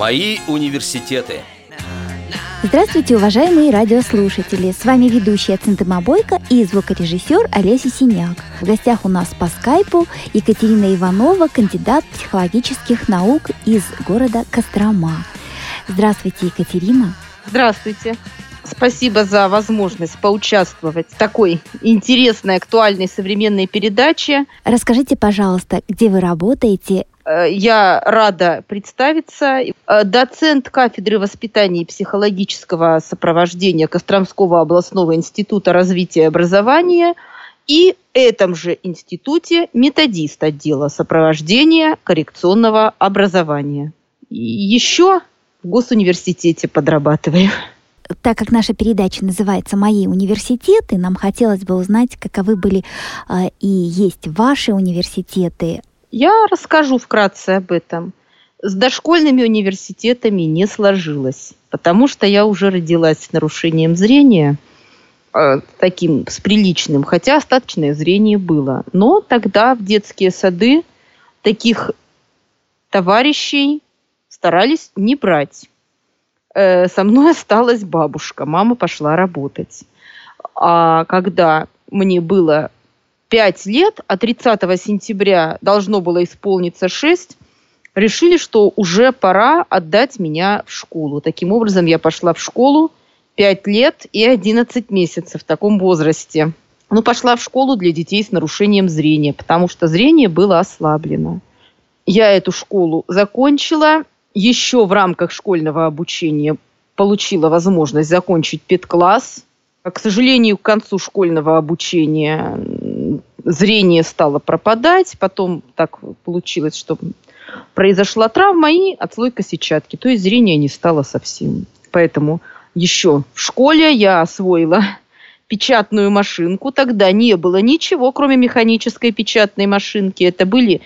Мои университеты. Здравствуйте, уважаемые радиослушатели! С вами ведущая Центыма Бойко и звукорежиссер Олеся Синяк. В гостях у нас по скайпу Екатерина Иванова, кандидат психологических наук из города Кострома. Здравствуйте, Екатерина. Здравствуйте. Спасибо за возможность поучаствовать в такой интересной, актуальной современной передаче. Расскажите, пожалуйста, где вы работаете я рада представиться. Э, доцент кафедры воспитания и психологического сопровождения Костромского областного института развития и образования и этом же институте методист отдела сопровождения коррекционного образования. И еще в госуниверситете подрабатываю. Так как наша передача называется «Мои университеты», нам хотелось бы узнать, каковы были э, и есть ваши университеты, я расскажу вкратце об этом. С дошкольными университетами не сложилось, потому что я уже родилась с нарушением зрения, э, таким с приличным, хотя остаточное зрение было. Но тогда в детские сады таких товарищей старались не брать. Э, со мной осталась бабушка, мама пошла работать. А когда мне было 5 лет, а 30 сентября должно было исполниться 6, решили, что уже пора отдать меня в школу. Таким образом, я пошла в школу 5 лет и 11 месяцев в таком возрасте. Ну, пошла в школу для детей с нарушением зрения, потому что зрение было ослаблено. Я эту школу закончила. Еще в рамках школьного обучения получила возможность закончить педкласс. К сожалению, к концу школьного обучения зрение стало пропадать, потом так получилось, что произошла травма и отслойка сетчатки, то есть зрение не стало совсем. Поэтому еще в школе я освоила печатную машинку. Тогда не было ничего, кроме механической печатной машинки. Это были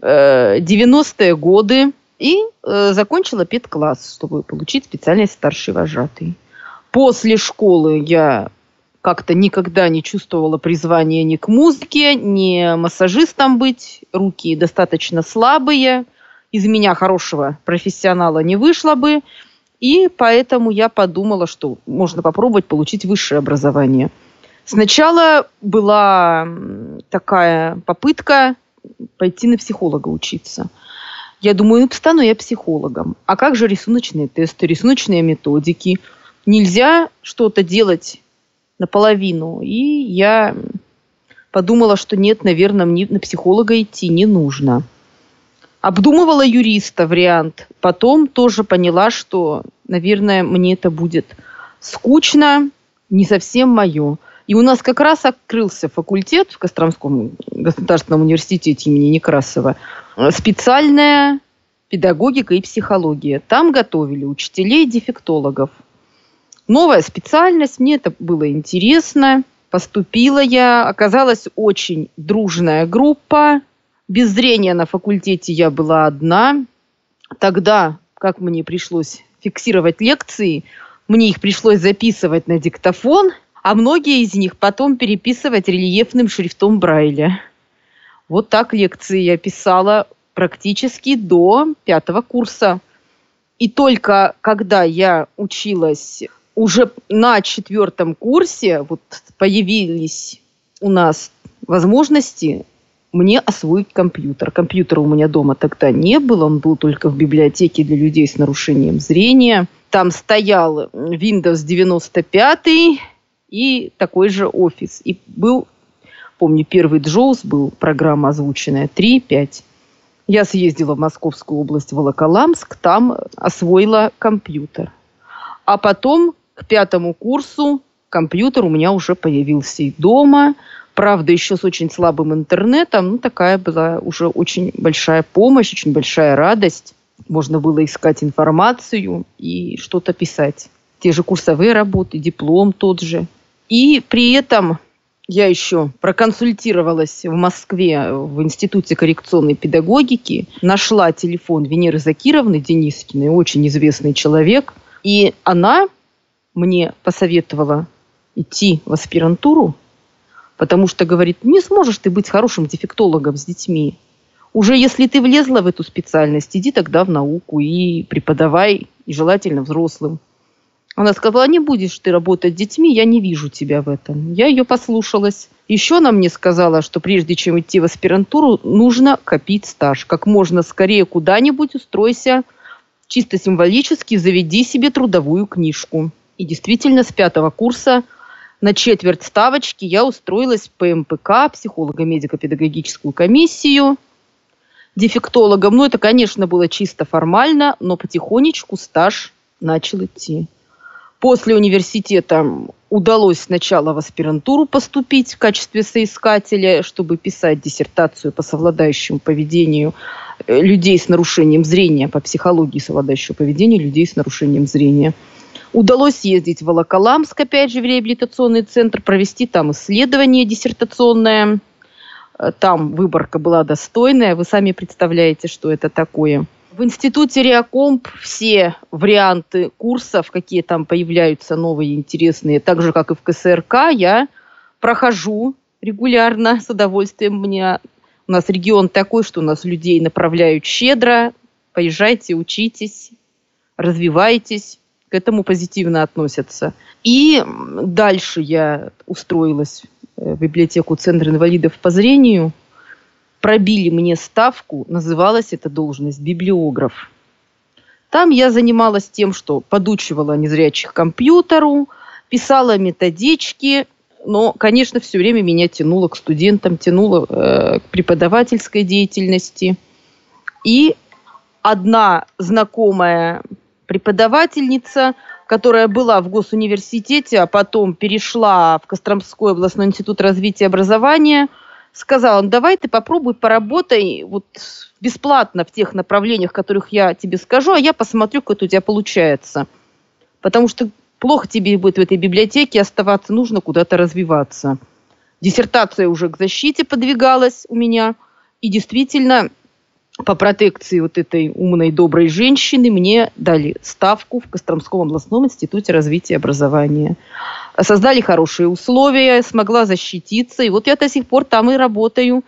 э, 90-е годы. И э, закончила педкласс, чтобы получить специальность старший вожатый. После школы я как-то никогда не чувствовала призвания ни к музыке, ни массажистом быть. Руки достаточно слабые. Из меня хорошего профессионала не вышло бы. И поэтому я подумала, что можно попробовать получить высшее образование. Сначала была такая попытка пойти на психолога учиться. Я думаю, ну, стану я психологом. А как же рисуночные тесты, рисуночные методики? Нельзя что-то делать наполовину. И я подумала, что нет, наверное, мне на психолога идти не нужно. Обдумывала юриста вариант. Потом тоже поняла, что, наверное, мне это будет скучно, не совсем мое. И у нас как раз открылся факультет в Костромском государственном университете имени Некрасова. Специальная педагогика и психология. Там готовили учителей-дефектологов – новая специальность, мне это было интересно. Поступила я, оказалась очень дружная группа. Без зрения на факультете я была одна. Тогда, как мне пришлось фиксировать лекции, мне их пришлось записывать на диктофон, а многие из них потом переписывать рельефным шрифтом Брайля. Вот так лекции я писала практически до пятого курса. И только когда я училась уже на четвертом курсе вот появились у нас возможности мне освоить компьютер. Компьютера у меня дома тогда не было, он был только в библиотеке для людей с нарушением зрения. Там стоял Windows 95 и такой же офис. И был, помню, первый Джоус был, программа озвученная 3.5. Я съездила в Московскую область, в Волоколамск, там освоила компьютер. А потом к пятому курсу компьютер у меня уже появился и дома. Правда, еще с очень слабым интернетом. Ну, такая была уже очень большая помощь, очень большая радость. Можно было искать информацию и что-то писать. Те же курсовые работы, диплом тот же. И при этом я еще проконсультировалась в Москве в Институте коррекционной педагогики, нашла телефон Венеры Закировны Денискиной, очень известный человек, и она мне посоветовала идти в аспирантуру, потому что говорит, не сможешь ты быть хорошим дефектологом с детьми. Уже если ты влезла в эту специальность, иди тогда в науку и преподавай, и желательно взрослым. Она сказала, не будешь ты работать с детьми, я не вижу тебя в этом. Я ее послушалась. Еще она мне сказала, что прежде чем идти в аспирантуру, нужно копить стаж. Как можно скорее куда-нибудь устройся, чисто символически заведи себе трудовую книжку. И действительно, с пятого курса на четверть ставочки я устроилась в ПМПК, психолого-медико-педагогическую комиссию, дефектологом. Ну, это, конечно, было чисто формально, но потихонечку стаж начал идти. После университета удалось сначала в аспирантуру поступить в качестве соискателя, чтобы писать диссертацию по совладающему поведению э, людей с нарушением зрения, по психологии совладающего поведения людей с нарушением зрения. Удалось съездить в Волоколамск, опять же, в реабилитационный центр, провести там исследование диссертационное. Э, там выборка была достойная. Вы сами представляете, что это такое. В институте Реакомп все варианты курсов, какие там появляются новые, интересные, так же, как и в КСРК, я прохожу регулярно, с удовольствием. Мне... У нас регион такой, что у нас людей направляют щедро. Поезжайте, учитесь, развивайтесь. К этому позитивно относятся. И дальше я устроилась в библиотеку Центра инвалидов по зрению – пробили мне ставку, называлась эта должность библиограф. Там я занималась тем, что подучивала незрячих компьютеру, писала методички, но, конечно, все время меня тянуло к студентам, тянуло э, к преподавательской деятельности. И одна знакомая преподавательница, которая была в госуниверситете, а потом перешла в Костромской областной институт развития образования – сказала, ну давай ты попробуй поработай вот бесплатно в тех направлениях, которых я тебе скажу, а я посмотрю, как это у тебя получается. Потому что плохо тебе будет в этой библиотеке оставаться, нужно куда-то развиваться. Диссертация уже к защите подвигалась у меня. И действительно, по протекции вот этой умной, доброй женщины мне дали ставку в Костромском областном институте развития образования. Создали хорошие условия, смогла защититься. И вот я до сих пор там и работаю.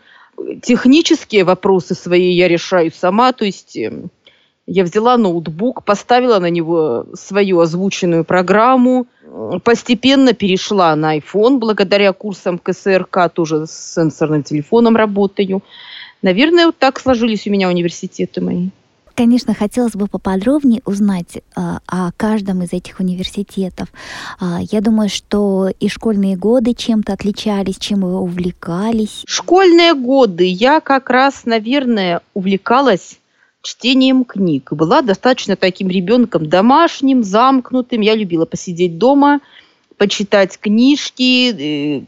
Технические вопросы свои я решаю сама. То есть эм, я взяла ноутбук, поставила на него свою озвученную программу, постепенно перешла на iPhone, благодаря курсам КСРК, тоже с сенсорным телефоном работаю. Наверное, вот так сложились у меня университеты мои. Конечно, хотелось бы поподробнее узнать э, о каждом из этих университетов. Э, я думаю, что и школьные годы чем-то отличались, чем вы увлекались. Школьные годы я как раз, наверное, увлекалась чтением книг. Была достаточно таким ребенком домашним, замкнутым. Я любила посидеть дома, почитать книжки, э,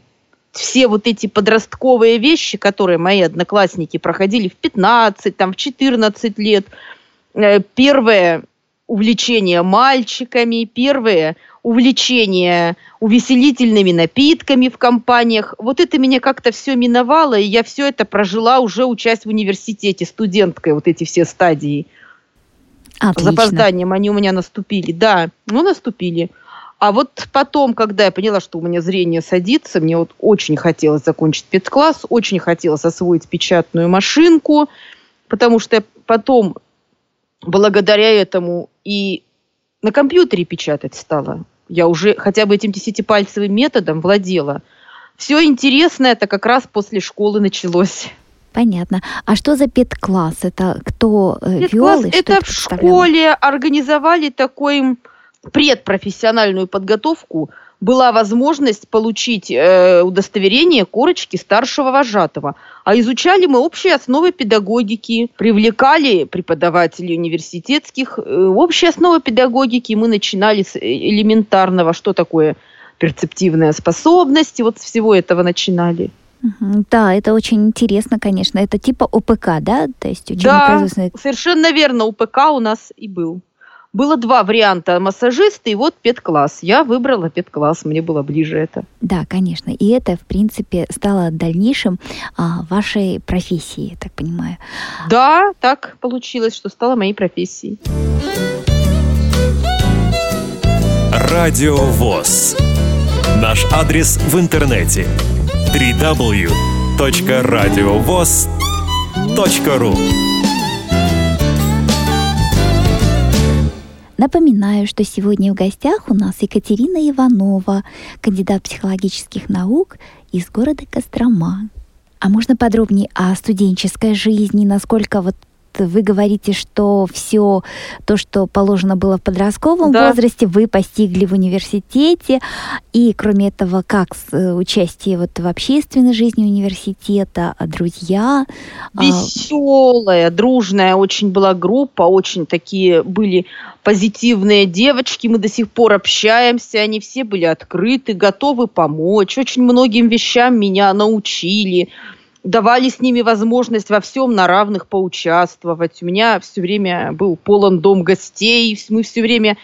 все вот эти подростковые вещи, которые мои одноклассники проходили в 15, там, в 14 лет, э, первое увлечение мальчиками, первое увлечение увеселительными напитками в компаниях. Вот это меня как-то все миновало, и я все это прожила уже учась в университете, студенткой, вот эти все стадии. Отлично. Запозданием они у меня наступили. Да, ну наступили. А вот потом, когда я поняла, что у меня зрение садится, мне вот очень хотелось закончить спецкласс, очень хотелось освоить печатную машинку, потому что я потом, благодаря этому, и на компьютере печатать стала. Я уже хотя бы этим десятипальцевым методом владела. Все интересное это как раз после школы началось. Понятно. А что за педкласс? Это кто э, вел? Это, это в школе организовали такой предпрофессиональную подготовку была возможность получить э, удостоверение корочки старшего вожатого. А изучали мы общие основы педагогики, привлекали преподавателей университетских. Э, общие основы педагогики мы начинали с элементарного, что такое перцептивная способность, и вот с всего этого начинали. Да, это очень интересно, конечно. Это типа ОПК, да? То есть да, совершенно верно. УПК у нас и был. Было два варианта массажист и вот педкласс. Я выбрала педкласс, мне было ближе это. Да, конечно. И это, в принципе, стало дальнейшим а, вашей профессией, я так понимаю. Да, так получилось, что стало моей профессией. Радио ВОЗ. Наш адрес в интернете www.radiovoz.ru Напоминаю, что сегодня в гостях у нас Екатерина Иванова, кандидат психологических наук из города Кострома. А можно подробнее о студенческой жизни, насколько вот вы говорите, что все то, что положено было в подростковом да. возрасте, вы постигли в университете. И кроме этого, как э, участие вот в общественной жизни университета, а друзья? А Веселая, дружная очень была группа, очень такие были позитивные девочки, мы до сих пор общаемся, они все были открыты, готовы помочь, очень многим вещам меня научили давали с ними возможность во всем на равных поучаствовать. У меня все время был полон дом гостей, мы все время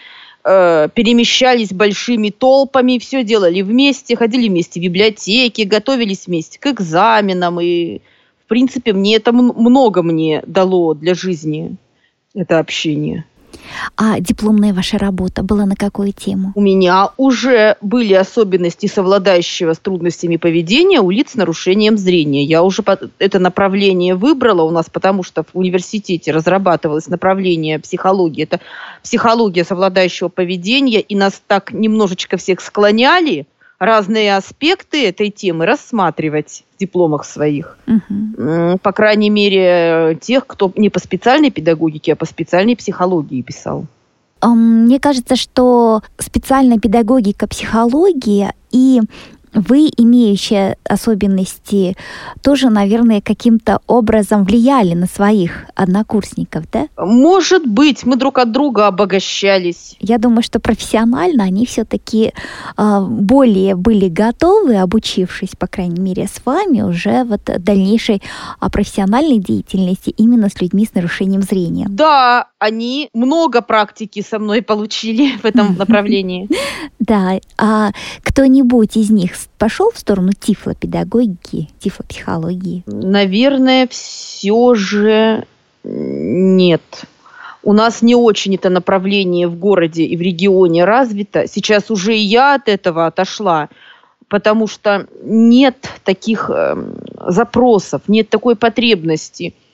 э, перемещались большими толпами, все делали вместе, ходили вместе в библиотеки, готовились вместе к экзаменам. И, в принципе, мне это много мне дало для жизни, это общение. А дипломная ваша работа была на какую тему? У меня уже были особенности совладающего с трудностями поведения у лиц с нарушением зрения. Я уже это направление выбрала у нас, потому что в университете разрабатывалось направление психологии. Это психология совладающего поведения, и нас так немножечко всех склоняли разные аспекты этой темы рассматривать в дипломах своих. Угу. По крайней мере, тех, кто не по специальной педагогике, а по специальной психологии писал. Мне кажется, что специальная педагогика, психология и вы, имеющие особенности, тоже, наверное, каким-то образом влияли на своих однокурсников, да? Может быть, мы друг от друга обогащались. Я думаю, что профессионально они все-таки э, а, более были готовы, обучившись, по крайней мере, с вами уже вот дальнейшей э, профессиональной деятельности именно с людьми с нарушением зрения. Да, они много практики со мной получили в этом направлении. Да, а кто-нибудь из них пошел в сторону тифлопедагогики, тифлопсихологии? Наверное, все же нет. У нас не очень это направление в городе и в регионе развито. Сейчас уже и я от этого отошла, потому что нет таких э, запросов, нет такой потребности –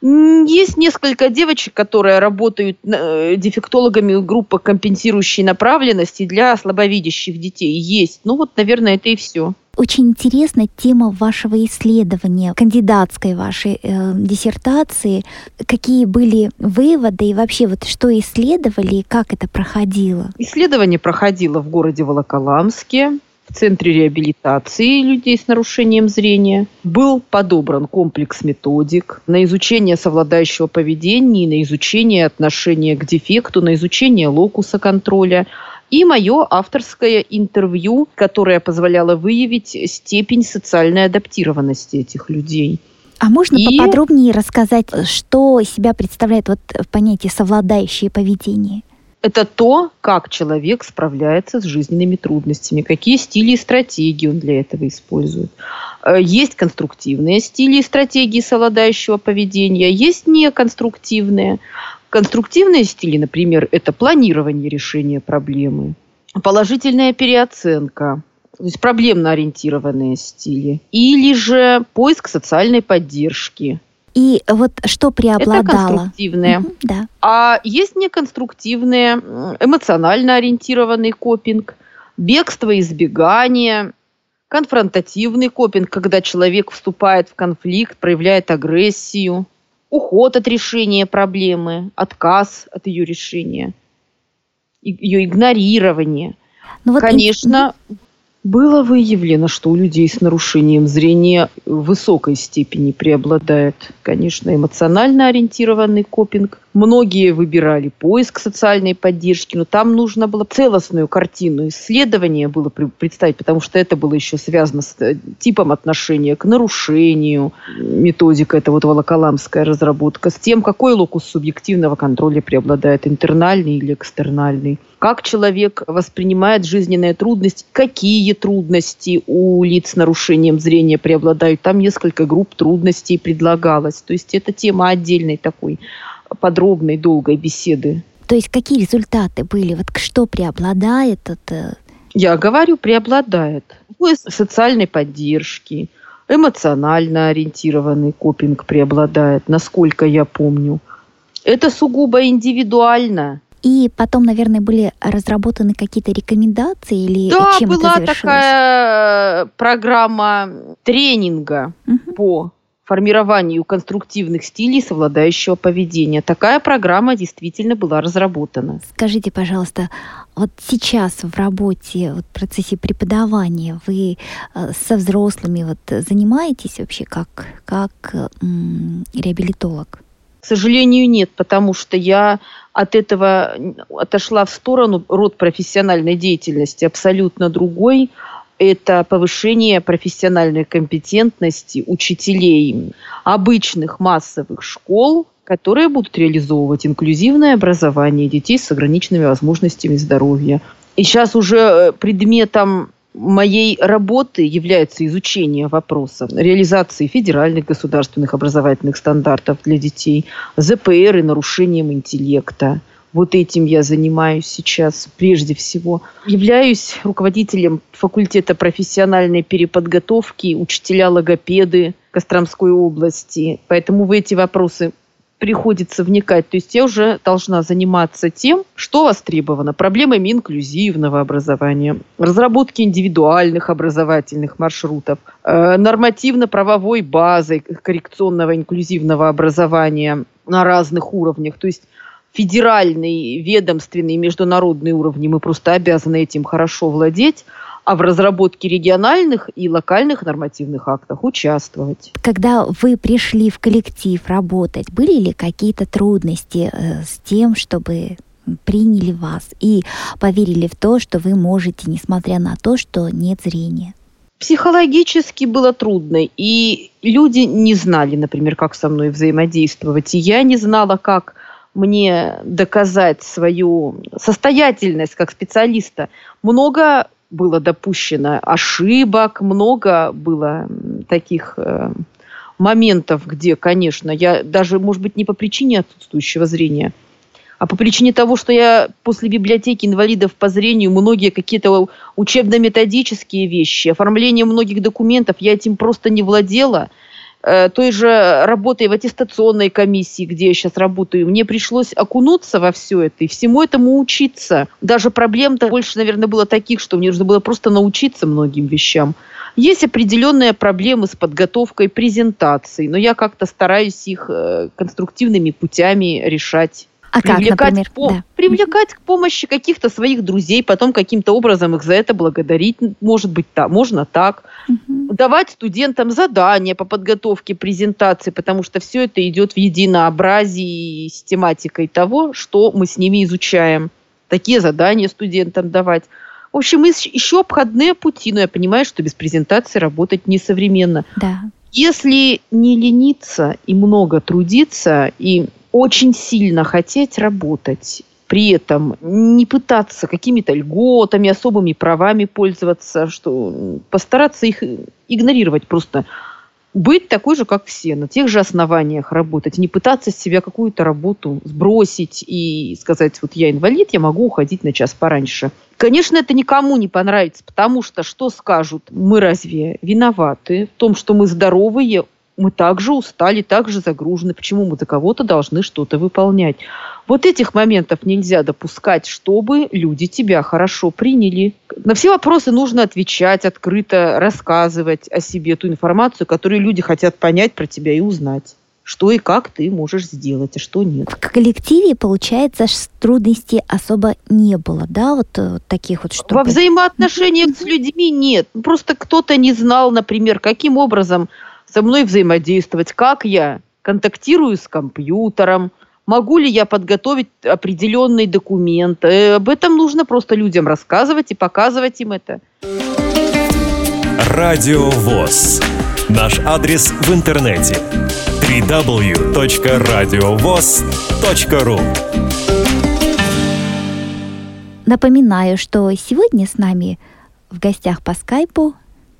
есть несколько девочек, которые работают э, дефектологами группы компенсирующей направленности для слабовидящих детей. Есть. Ну вот, наверное, это и все. Очень интересна тема вашего исследования, кандидатской вашей э, диссертации. Какие были выводы и вообще вот что исследовали и как это проходило? Исследование проходило в городе Волоколамске в Центре реабилитации людей с нарушением зрения. Был подобран комплекс методик на изучение совладающего поведения, на изучение отношения к дефекту, на изучение локуса контроля и мое авторское интервью, которое позволяло выявить степень социальной адаптированности этих людей. А можно и... поподробнее рассказать, что из себя представляет вот понятие совладающее поведение? Это то, как человек справляется с жизненными трудностями, какие стили и стратегии он для этого использует. Э, есть конструктивные стили и стратегии совладающего поведения, есть неконструктивные. Конструктивные стили, например, это планирование решения проблемы, положительная переоценка, то есть проблемно ориентированные стили, или же поиск социальной поддержки, и вот что преобладало? Это конструктивные. Угу, да. А есть неконструктивные, эмоционально ориентированный копинг, бегство, избегание, конфронтативный копинг, когда человек вступает в конфликт, проявляет агрессию, уход от решения проблемы, отказ от ее решения, ее игнорирование. Ну, вот Конечно, было выявлено, что у людей с нарушением зрения в высокой степени преобладает, конечно, эмоционально ориентированный копинг. Многие выбирали поиск социальной поддержки, но там нужно было целостную картину исследования было представить, потому что это было еще связано с э, типом отношения к нарушению, методика, это вот волоколамская разработка, с тем, какой локус субъективного контроля преобладает, интернальный или экстернальный как человек воспринимает жизненные трудности, какие трудности у лиц с нарушением зрения преобладают. Там несколько групп трудностей предлагалось. То есть это тема отдельной такой подробной, долгой беседы. То есть какие результаты были? Вот что преобладает? Это... Я говорю, преобладает. Поиск социальной поддержки, эмоционально ориентированный копинг преобладает, насколько я помню. Это сугубо индивидуально. И потом, наверное, были разработаны какие-то рекомендации или да, чем была это такая программа тренинга угу. по формированию конструктивных стилей совладающего поведения. Такая программа действительно была разработана. Скажите, пожалуйста, вот сейчас в работе, вот в процессе преподавания вы э, со взрослыми вот занимаетесь вообще как, как м- реабилитолог? К сожалению, нет, потому что я от этого отошла в сторону род профессиональной деятельности абсолютно другой – это повышение профессиональной компетентности учителей обычных массовых школ, которые будут реализовывать инклюзивное образование детей с ограниченными возможностями здоровья. И сейчас уже э, предметом моей работы является изучение вопроса реализации федеральных государственных образовательных стандартов для детей, ЗПР и нарушением интеллекта, вот этим я занимаюсь сейчас прежде всего. Являюсь руководителем факультета профессиональной переподготовки учителя-логопеды Костромской области. Поэтому в эти вопросы приходится вникать. То есть я уже должна заниматься тем, что востребовано. Проблемами инклюзивного образования, разработки индивидуальных образовательных маршрутов, э, нормативно-правовой базой коррекционного инклюзивного образования на разных уровнях. То есть федеральный, ведомственный, международный уровни мы просто обязаны этим хорошо владеть, а в разработке региональных и локальных нормативных актов участвовать. Когда вы пришли в коллектив работать, были ли какие-то трудности э, с тем, чтобы приняли вас и поверили в то, что вы можете, несмотря на то, что нет зрения? Психологически было трудно, и люди не знали, например, как со мной взаимодействовать, и я не знала, как мне доказать свою состоятельность как специалиста. Много было допущено ошибок, много было таких э, моментов, где, конечно, я даже, может быть, не по причине отсутствующего зрения, а по причине того, что я после библиотеки инвалидов по зрению многие какие-то учебно-методические вещи, оформление многих документов, я этим просто не владела – той же работой в аттестационной комиссии, где я сейчас работаю, мне пришлось окунуться во все это и всему этому учиться. Даже проблем-то больше, наверное, было таких, что мне нужно было просто научиться многим вещам. Есть определенные проблемы с подготовкой презентаций, но я как-то стараюсь их э, конструктивными путями решать. А привлекать, как, например? По- да. привлекать к помощи каких-то своих друзей, потом каким-то образом их за это благодарить, может быть, так, можно так. Угу. Давать студентам задания по подготовке презентации, потому что все это идет в единообразии с тематикой того, что мы с ними изучаем. Такие задания студентам давать. В общем, еще обходные пути, но я понимаю, что без презентации работать несовременно. Да. Если не лениться и много трудиться, и очень сильно хотеть работать, при этом не пытаться какими-то льготами, особыми правами пользоваться, что постараться их игнорировать просто. Быть такой же, как все, на тех же основаниях работать, не пытаться с себя какую-то работу сбросить и сказать, вот я инвалид, я могу уходить на час пораньше. Конечно, это никому не понравится, потому что что скажут? Мы разве виноваты в том, что мы здоровые, мы также устали, также загружены. Почему мы за кого-то должны что-то выполнять? Вот этих моментов нельзя допускать, чтобы люди тебя хорошо приняли. На все вопросы нужно отвечать, открыто рассказывать о себе ту информацию, которую люди хотят понять про тебя и узнать что и как ты можешь сделать, а что нет. В коллективе, получается, трудностей особо не было, да, вот э, таких вот штук? Во взаимоотношениях с людьми нет. Просто кто-то не знал, например, каким образом со мной взаимодействовать, как я контактирую с компьютером, могу ли я подготовить определенный документ. Э, об этом нужно просто людям рассказывать и показывать им это. Радио ВОЗ. Наш адрес в интернете www.radiovoz.ru Напоминаю, что сегодня с нами в гостях по скайпу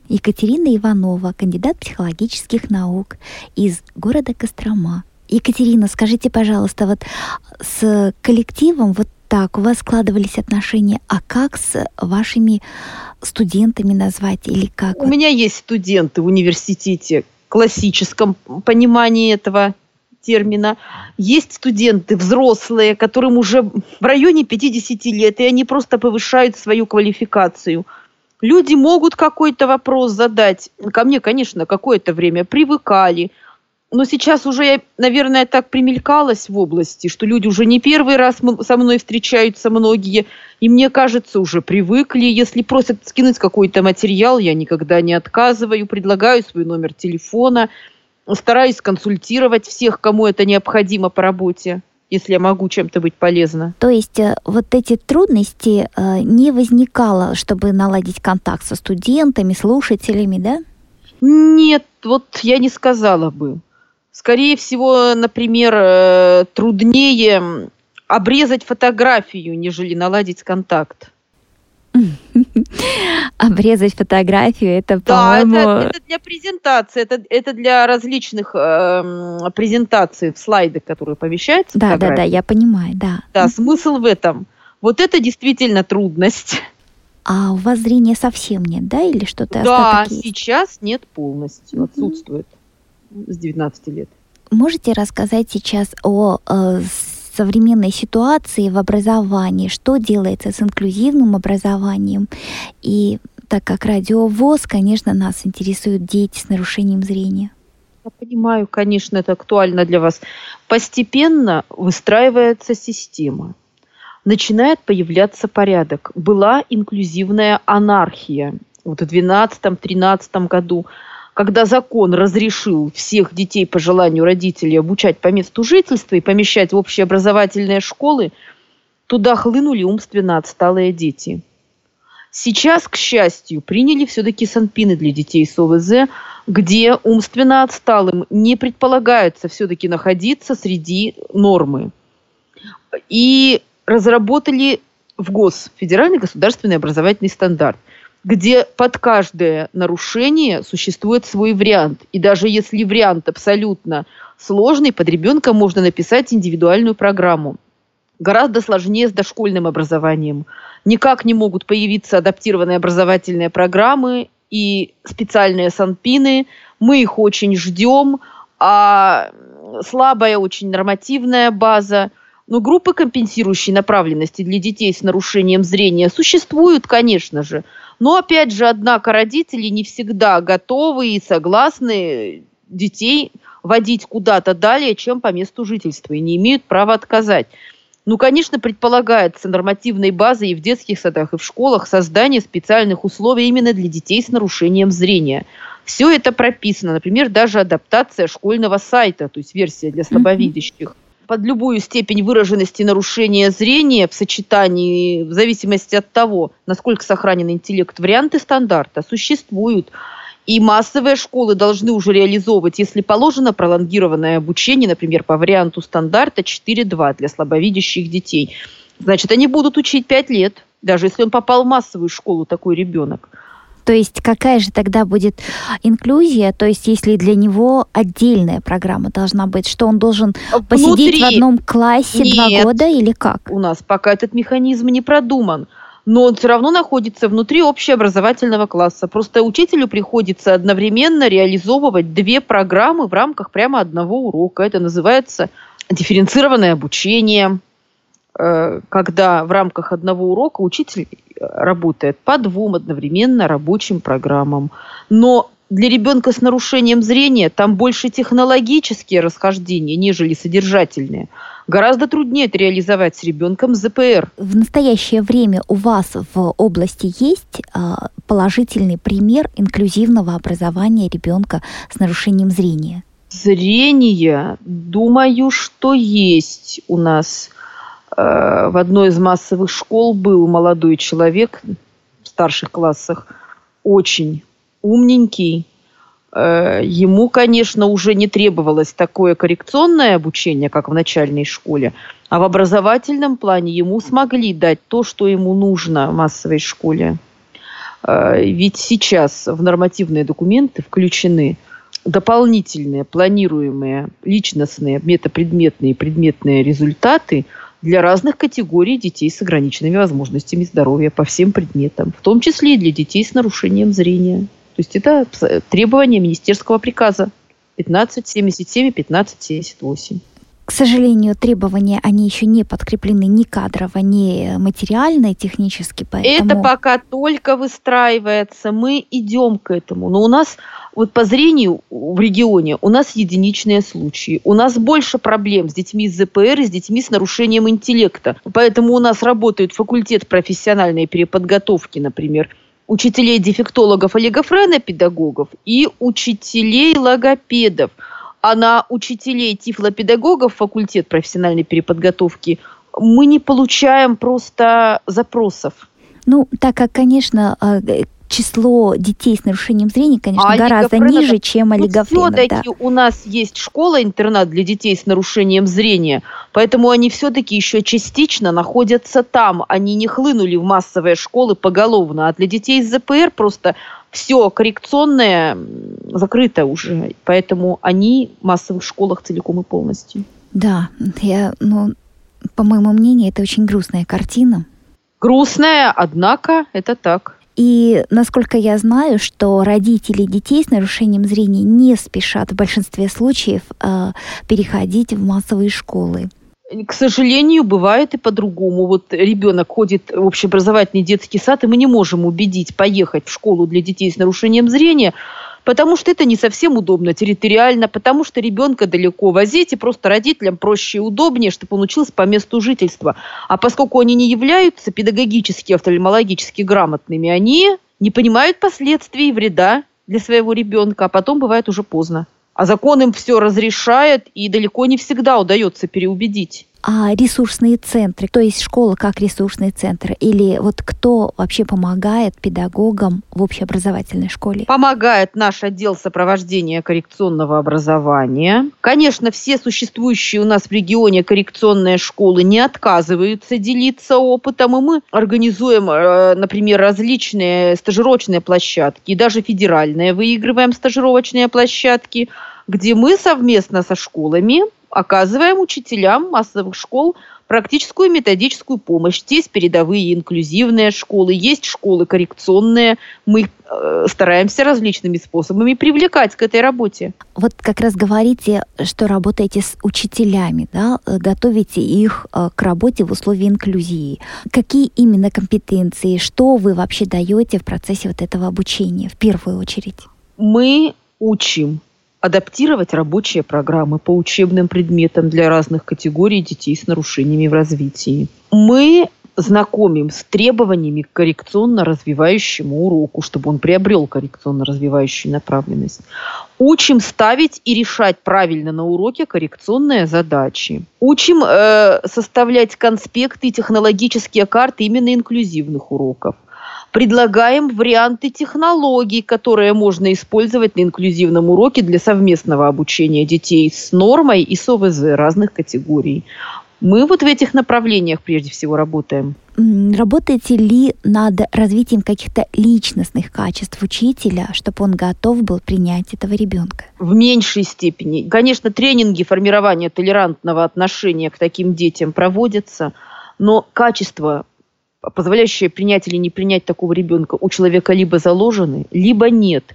Екатерина Иванова, кандидат психологических наук из города Кострома. Екатерина, скажите, пожалуйста, вот с коллективом, вот Так, у вас складывались отношения, а как с вашими студентами назвать или как? У меня есть студенты в университете в классическом понимании этого термина. Есть студенты взрослые, которым уже в районе 50 лет, и они просто повышают свою квалификацию. Люди могут какой-то вопрос задать. Ко мне, конечно, какое-то время привыкали – но сейчас уже я, наверное, так примелькалась в области, что люди уже не первый раз со мной встречаются многие, и мне кажется, уже привыкли. Если просят скинуть какой-то материал, я никогда не отказываю, предлагаю свой номер телефона, стараюсь консультировать всех, кому это необходимо по работе если я могу чем-то быть полезна. То есть э, вот эти трудности э, не возникало, чтобы наладить контакт со студентами, слушателями, да? Нет, вот я не сказала бы. Скорее всего, например, э, труднее обрезать фотографию, нежели наладить контакт. Обрезать фотографию, это, да, по-моему... это, это для презентации, это, это для различных э, презентаций, слайды, которые помещаются. Да, да, да, я понимаю, да. Да, смысл в этом. Вот это действительно трудность. А у вас зрения совсем нет, да, или что-то Да, сейчас нет полностью, отсутствует с 19 лет. Можете рассказать сейчас о э, современной ситуации в образовании, что делается с инклюзивным образованием и так как радиовоз, конечно, нас интересуют дети с нарушением зрения. Я понимаю, конечно, это актуально для вас. Постепенно выстраивается система. Начинает появляться порядок. Была инклюзивная анархия. Вот в 2012-2013 году когда закон разрешил всех детей по желанию родителей обучать по месту жительства и помещать в общеобразовательные школы, туда хлынули умственно отсталые дети. Сейчас, к счастью, приняли все-таки санпины для детей с ОВЗ, где умственно отсталым не предполагается все-таки находиться среди нормы. И разработали в ГОС, Федеральный государственный образовательный стандарт где под каждое нарушение существует свой вариант. И даже если вариант абсолютно сложный, под ребенка можно написать индивидуальную программу. Гораздо сложнее с дошкольным образованием. Никак не могут появиться адаптированные образовательные программы и специальные санпины. Мы их очень ждем, а слабая очень нормативная база. Но группы компенсирующей направленности для детей с нарушением зрения существуют, конечно же. Но опять же, однако, родители не всегда готовы и согласны детей водить куда-то далее, чем по месту жительства, и не имеют права отказать. Ну, конечно, предполагается нормативной базой и в детских садах, и в школах создание специальных условий именно для детей с нарушением зрения. Все это прописано, например, даже адаптация школьного сайта, то есть версия для слабовидящих. Mm-hmm под любую степень выраженности нарушения зрения в сочетании, в зависимости от того, насколько сохранен интеллект, варианты стандарта существуют. И массовые школы должны уже реализовывать, если положено, пролонгированное обучение, например, по варианту стандарта 4.2 для слабовидящих детей. Значит, они будут учить 5 лет, даже если он попал в массовую школу, такой ребенок. То есть какая же тогда будет инклюзия? То есть если для него отдельная программа должна быть, что он должен Внутри... посидеть в одном классе Нет. два года или как? У нас пока этот механизм не продуман но он все равно находится внутри общеобразовательного класса. Просто учителю приходится одновременно реализовывать две программы в рамках прямо одного урока. Это называется дифференцированное обучение, э, когда в рамках одного урока учитель работает по двум одновременно рабочим программам. Но для ребенка с нарушением зрения там больше технологические расхождения, нежели содержательные. Гораздо труднее это реализовать с ребенком с ЗПР. В настоящее время у вас в области есть а, положительный пример инклюзивного образования ребенка с нарушением зрения? Зрение, думаю, что есть у нас в одной из массовых школ был молодой человек в старших классах, очень умненький. Э, ему, конечно, уже не требовалось такое коррекционное обучение, как в начальной школе, а в образовательном плане ему смогли дать то, что ему нужно в массовой школе. Э, ведь сейчас в нормативные документы включены дополнительные планируемые личностные метапредметные и предметные результаты – для разных категорий детей с ограниченными возможностями здоровья по всем предметам, в том числе и для детей с нарушением зрения. То есть это требование министерского приказа 1577 и 1578. К сожалению, требования, они еще не подкреплены ни кадрово, ни материально, и технически. Поэтому... Это пока только выстраивается. Мы идем к этому. Но у нас вот по зрению в регионе у нас единичные случаи. У нас больше проблем с детьми с ЗПР и с детьми с нарушением интеллекта. Поэтому у нас работает факультет профессиональной переподготовки, например, учителей-дефектологов олигофренопедагогов и учителей-логопедов – а на учителей тифлопедагогов факультет профессиональной переподготовки мы не получаем просто запросов. Ну, так как, конечно, а, число детей с нарушением зрения, конечно, а гораздо ниже, чем олигофренов. Все-таки да. у нас есть школа-интернат для детей с нарушением зрения, поэтому они все-таки еще частично находятся там. Они не хлынули в массовые школы поголовно, а для детей с ЗПР просто все коррекционное закрыто уже, поэтому они в массовых школах целиком и полностью. Да, я, ну, по моему мнению, это очень грустная картина. Грустная, однако это так. И насколько я знаю, что родители детей с нарушением зрения не спешат в большинстве случаев э, переходить в массовые школы. К сожалению, бывает и по-другому. Вот ребенок ходит в общеобразовательный детский сад, и мы не можем убедить поехать в школу для детей с нарушением зрения, потому что это не совсем удобно территориально, потому что ребенка далеко возить, и просто родителям проще и удобнее, чтобы он учился по месту жительства. А поскольку они не являются педагогически, офтальмологически грамотными, они не понимают последствий вреда для своего ребенка, а потом бывает уже поздно. А закон им все разрешает, и далеко не всегда удается переубедить. А ресурсные центры, то есть школа как ресурсный центр, или вот кто вообще помогает педагогам в общеобразовательной школе? Помогает наш отдел сопровождения коррекционного образования. Конечно, все существующие у нас в регионе коррекционные школы не отказываются делиться опытом, и мы организуем, э, например, различные стажировочные площадки, и даже федеральные выигрываем стажировочные площадки – где мы совместно со школами оказываем учителям массовых школ практическую методическую помощь. Есть передовые инклюзивные школы, есть школы коррекционные. Мы э, стараемся различными способами привлекать к этой работе. Вот как раз говорите, что работаете с учителями, да, готовите их э, к работе в условии инклюзии. Какие именно компетенции, что вы вообще даете в процессе вот этого обучения в первую очередь? Мы учим адаптировать рабочие программы по учебным предметам для разных категорий детей с нарушениями в развитии. Мы знакомим с требованиями к коррекционно-развивающему уроку, чтобы он приобрел коррекционно-развивающую направленность. Учим ставить и решать правильно на уроке коррекционные задачи. Учим э, составлять конспекты и технологические карты именно инклюзивных уроков предлагаем варианты технологий, которые можно использовать на инклюзивном уроке для совместного обучения детей с нормой и с ОВЗ разных категорий. Мы вот в этих направлениях прежде всего работаем. Работаете ли над развитием каких-то личностных качеств учителя, чтобы он готов был принять этого ребенка? В меньшей степени. Конечно, тренинги формирования толерантного отношения к таким детям проводятся, но качество позволяющие принять или не принять такого ребенка у человека либо заложены, либо нет.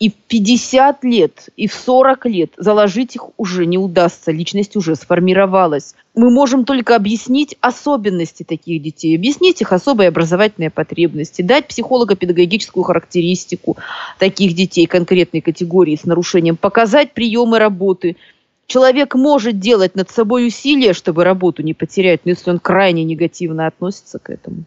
И в 50 лет, и в 40 лет заложить их уже не удастся, личность уже сформировалась. Мы можем только объяснить особенности таких детей, объяснить их особые образовательные потребности, дать психолого-педагогическую характеристику таких детей конкретной категории с нарушением, показать приемы работы, Человек может делать над собой усилия, чтобы работу не потерять, но если он крайне негативно относится к этому,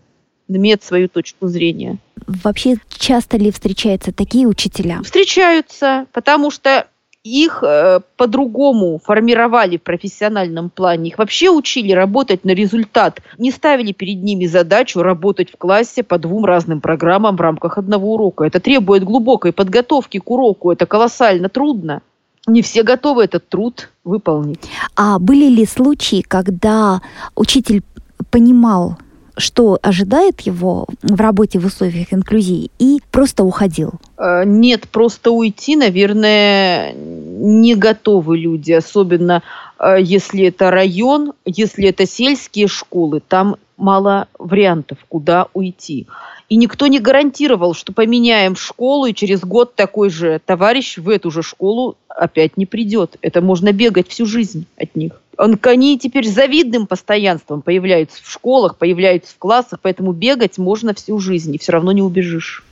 имеет свою точку зрения. Вообще, часто ли встречаются такие учителя? Встречаются, потому что их э, по-другому формировали в профессиональном плане. Их вообще учили работать на результат. Не ставили перед ними задачу работать в классе по двум разным программам в рамках одного урока. Это требует глубокой подготовки к уроку. Это колоссально трудно не все готовы этот труд выполнить. А были ли случаи, когда учитель понимал, что ожидает его в работе в условиях инклюзии, и просто уходил? Э, нет, просто уйти, наверное, не готовы люди, особенно э, если это район, если это сельские школы, там мало вариантов, куда уйти. И никто не гарантировал, что поменяем школу, и через год такой же товарищ в эту же школу опять не придет. Это можно бегать всю жизнь от них. Он, они теперь завидным постоянством появляются в школах, появляются в классах, поэтому бегать можно всю жизнь, и все равно не убежишь.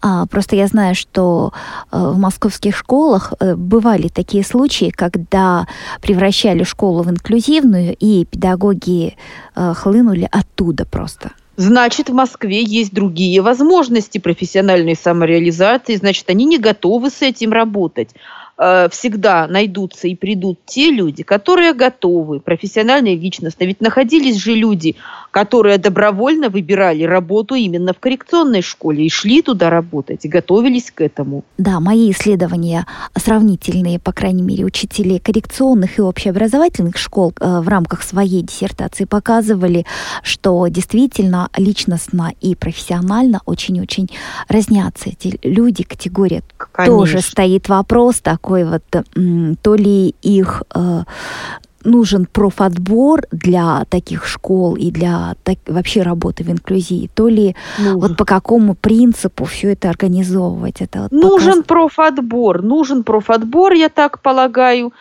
А, просто я знаю, что э, в московских школах э, бывали такие случаи, когда превращали школу в инклюзивную, и педагоги э, хлынули оттуда просто. Значит, в Москве есть другие возможности профессиональной самореализации, значит, они не готовы с этим работать. Э, всегда найдутся и придут те люди, которые готовы, профессионально и личностно. Ведь находились же люди, которые добровольно выбирали работу именно в коррекционной школе и шли туда работать, и готовились к этому. Да, мои исследования сравнительные, по крайней мере, учителей коррекционных и общеобразовательных школ э, в рамках своей диссертации показывали, что действительно личностно и профессионально очень-очень разнятся эти люди, категория. Конечно. Тоже стоит вопрос такой, вот, то ли их э, нужен профотбор для таких школ и для так, вообще работы в инклюзии, то ли нужен. вот по какому принципу все это организовывать? Это вот нужен показ... профотбор, нужен профотбор, я так полагаю.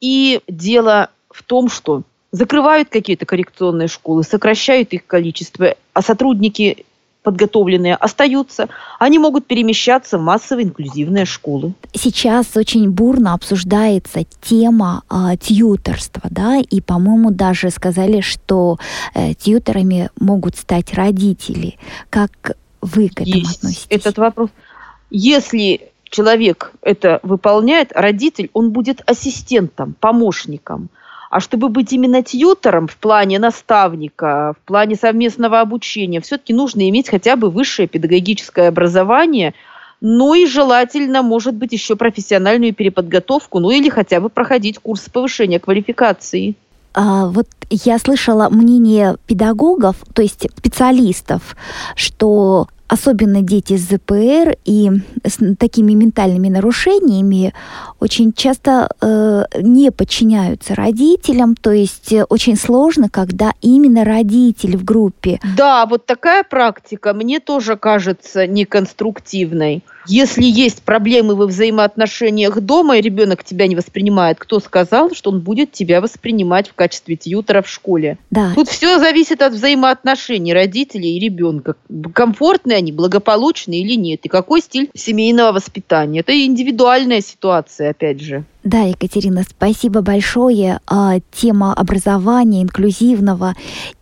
И дело в том, что закрывают какие-то коррекционные школы, сокращают их количество, а сотрудники подготовленные остаются, они могут перемещаться в массовые инклюзивные школы. Сейчас очень бурно обсуждается тема э, тьюторства, да, и, по-моему, даже сказали, что э, тьюторами могут стать родители. Как вы к этому Есть относитесь? Этот вопрос. Если человек это выполняет, родитель, он будет ассистентом, помощником – а чтобы быть именно тьютором в плане наставника, в плане совместного обучения, все-таки нужно иметь хотя бы высшее педагогическое образование, ну и желательно, может быть, еще профессиональную переподготовку, ну или хотя бы проходить курс повышения квалификации. А, вот я слышала мнение педагогов, то есть специалистов, что особенно дети с ЗПР и с такими ментальными нарушениями очень часто э, не подчиняются родителям, то есть э, очень сложно, когда именно родитель в группе. Да, вот такая практика мне тоже кажется неконструктивной. Если есть проблемы во взаимоотношениях дома, и ребенок тебя не воспринимает, кто сказал, что он будет тебя воспринимать в качестве тьютера в школе? Да. Тут все зависит от взаимоотношений родителей и ребенка. Комфортные они, благополучные или нет, и какой стиль семейного воспитания. Это индивидуальная ситуация, опять же. Да, Екатерина, спасибо большое. А, тема образования инклюзивного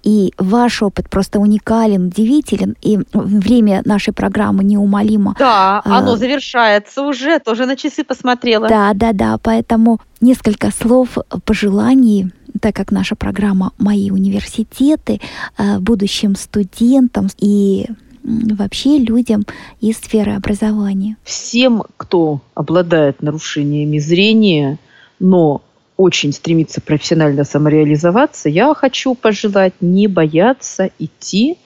и ваш опыт просто уникален, удивителен, и время нашей программы неумолимо. Да, а, оно завершается уже, тоже на часы посмотрела. Да, да, да, поэтому несколько слов пожеланий так как наша программа «Мои университеты», а, будущим студентам и вообще людям из сферы образования? Всем, кто обладает нарушениями зрения, но очень стремится профессионально самореализоваться, я хочу пожелать не бояться идти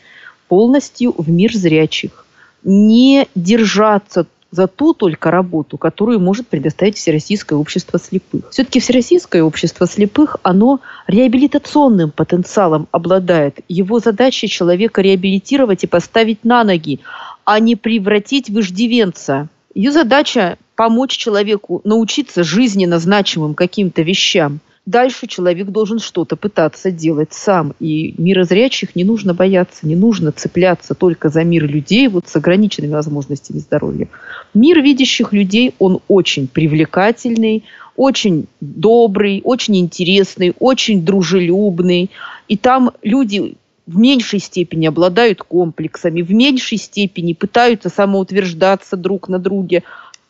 полностью в мир зрячих, не держаться за ту только работу, которую может предоставить Всероссийское общество слепых. Все-таки Всероссийское общество слепых, оно реабилитационным потенциалом обладает. Его задача человека реабилитировать и поставить на ноги, а не превратить в иждивенца. Ее задача помочь человеку научиться жизненно значимым каким-то вещам – дальше человек должен что-то пытаться делать сам. И мирозрячих не нужно бояться, не нужно цепляться только за мир людей вот с ограниченными возможностями здоровья. Мир видящих людей, он очень привлекательный, очень добрый, очень интересный, очень дружелюбный. И там люди в меньшей степени обладают комплексами, в меньшей степени пытаются самоутверждаться друг на друге.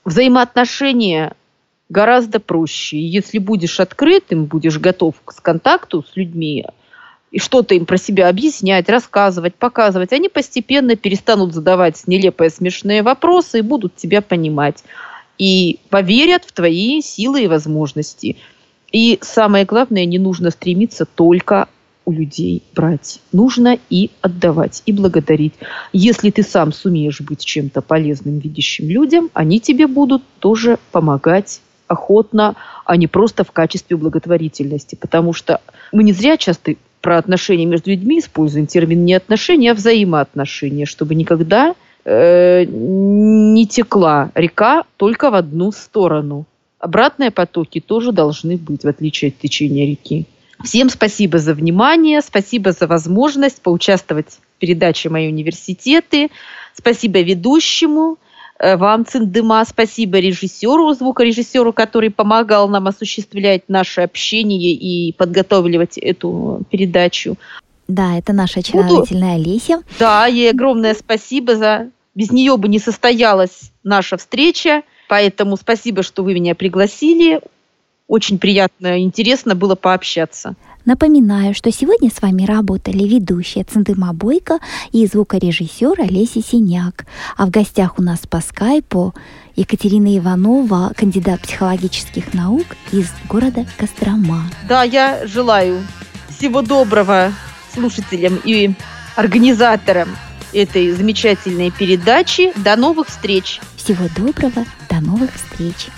Взаимоотношения гораздо проще. И если будешь открытым, будешь готов к контакту с людьми, и что-то им про себя объяснять, рассказывать, показывать, они постепенно перестанут задавать нелепые смешные вопросы и будут тебя понимать. И поверят в твои силы и возможности. И самое главное, не нужно стремиться только у людей брать. Нужно и отдавать, и благодарить. Если ты сам сумеешь быть чем-то полезным видящим людям, они тебе будут тоже помогать охотно, а не просто в качестве благотворительности. Потому что мы не зря часто про отношения между людьми используем термин не отношения, а взаимоотношения, чтобы никогда э, не текла река только в одну сторону. Обратные потоки тоже должны быть, в отличие от течения реки. Всем спасибо за внимание, спасибо за возможность поучаствовать в передаче «Мои университеты». Спасибо ведущему, вам, Циндыма, спасибо режиссеру, звукорежиссеру, который помогал нам осуществлять наше общение и подготавливать эту передачу. Да, это наша очаровательная Буду... Олеся. Да, ей огромное спасибо за... Без нее бы не состоялась наша встреча, поэтому спасибо, что вы меня пригласили. Очень приятно и интересно было пообщаться. Напоминаю, что сегодня с вами работали ведущая Центыма Бойко и звукорежиссер Олеся Синяк. А в гостях у нас по скайпу Екатерина Иванова, кандидат психологических наук из города Кострома. Да, я желаю всего доброго слушателям и организаторам этой замечательной передачи. До новых встреч! Всего доброго, до новых встреч!